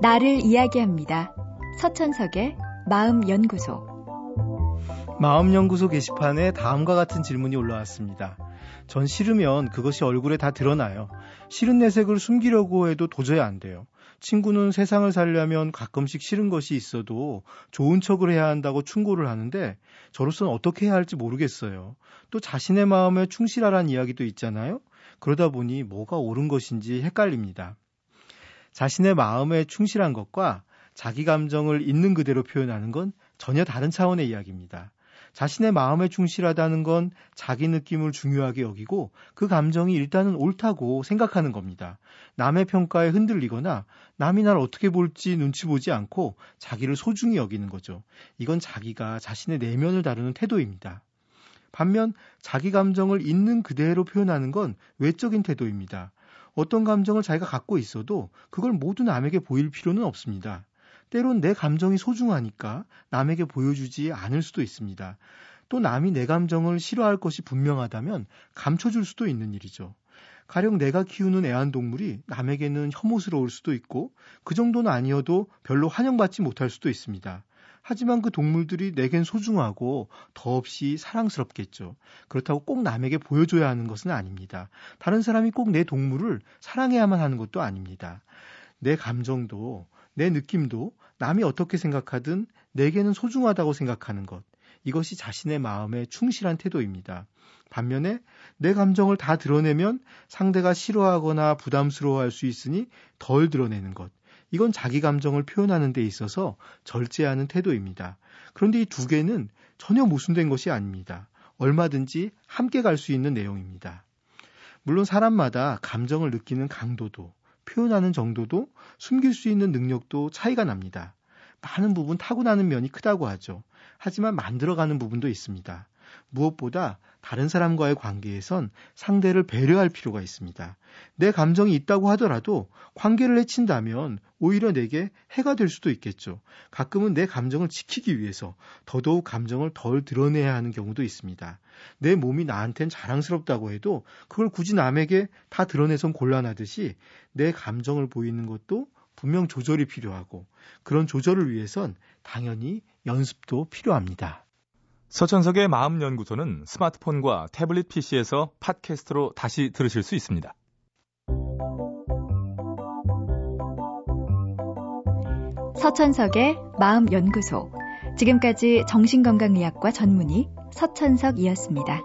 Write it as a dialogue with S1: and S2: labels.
S1: 나를 이야기합니다. 서천석의 마음연구소.
S2: 마음연구소 게시판에 다음과 같은 질문이 올라왔습니다. 전 싫으면 그것이 얼굴에 다 드러나요. 싫은 내색을 숨기려고 해도 도저히 안 돼요. 친구는 세상을 살려면 가끔씩 싫은 것이 있어도 좋은 척을 해야 한다고 충고를 하는데 저로서는 어떻게 해야 할지 모르겠어요. 또 자신의 마음에 충실하라는 이야기도 있잖아요. 그러다 보니 뭐가 옳은 것인지 헷갈립니다. 자신의 마음에 충실한 것과 자기 감정을 있는 그대로 표현하는 건 전혀 다른 차원의 이야기입니다. 자신의 마음에 충실하다는 건 자기 느낌을 중요하게 여기고 그 감정이 일단은 옳다고 생각하는 겁니다. 남의 평가에 흔들리거나 남이 날 어떻게 볼지 눈치 보지 않고 자기를 소중히 여기는 거죠. 이건 자기가 자신의 내면을 다루는 태도입니다. 반면 자기 감정을 있는 그대로 표현하는 건 외적인 태도입니다. 어떤 감정을 자기가 갖고 있어도 그걸 모두 남에게 보일 필요는 없습니다. 때론 내 감정이 소중하니까 남에게 보여주지 않을 수도 있습니다. 또 남이 내 감정을 싫어할 것이 분명하다면 감춰줄 수도 있는 일이죠. 가령 내가 키우는 애완동물이 남에게는 혐오스러울 수도 있고 그 정도는 아니어도 별로 환영받지 못할 수도 있습니다. 하지만 그 동물들이 내겐 소중하고 더없이 사랑스럽겠죠. 그렇다고 꼭 남에게 보여줘야 하는 것은 아닙니다. 다른 사람이 꼭 내 동물을 사랑해야만 하는 것도 아닙니다. 내 감정도, 내 느낌도 남이 어떻게 생각하든 내게는 소중하다고 생각하는 것. 이것이 자신의 마음에 충실한 태도입니다. 반면에 내 감정을 다 드러내면 상대가 싫어하거나 부담스러워할 수 있으니 덜 드러내는 것. 이건 자기 감정을 표현하는 데 있어서 절제하는 태도입니다. 그런데 이 두 개는 전혀 모순된 것이 아닙니다. 얼마든지 함께 갈 수 있는 내용입니다. 물론 사람마다 감정을 느끼는 강도도, 표현하는 정도도, 숨길 수 있는 능력도 차이가 납니다. 많은 부분 타고나는 면이 크다고 하죠. 하지만 만들어가는 부분도 있습니다. 무엇보다 다른 사람과의 관계에선 상대를 배려할 필요가 있습니다. 내 감정이 있다고 하더라도 관계를 해친다면 오히려 내게 해가 될 수도 있겠죠. 가끔은 내 감정을 지키기 위해서 더더욱 감정을 덜 드러내야 하는 경우도 있습니다. 내 몸이 나한텐 자랑스럽다고 해도 그걸 굳이 남에게 다 드러내선 곤란하듯이 내 감정을 보이는 것도 분명 조절이 필요하고 그런 조절을 위해선 당연히 연습도 필요합니다.
S3: 서천석의 마음연구소는 스마트폰과 태블릿 PC에서 팟캐스트로 다시 들으실 수 있습니다.
S1: 서천석의 마음연구소. 지금까지 정신건강의학과 전문의 서천석이었습니다.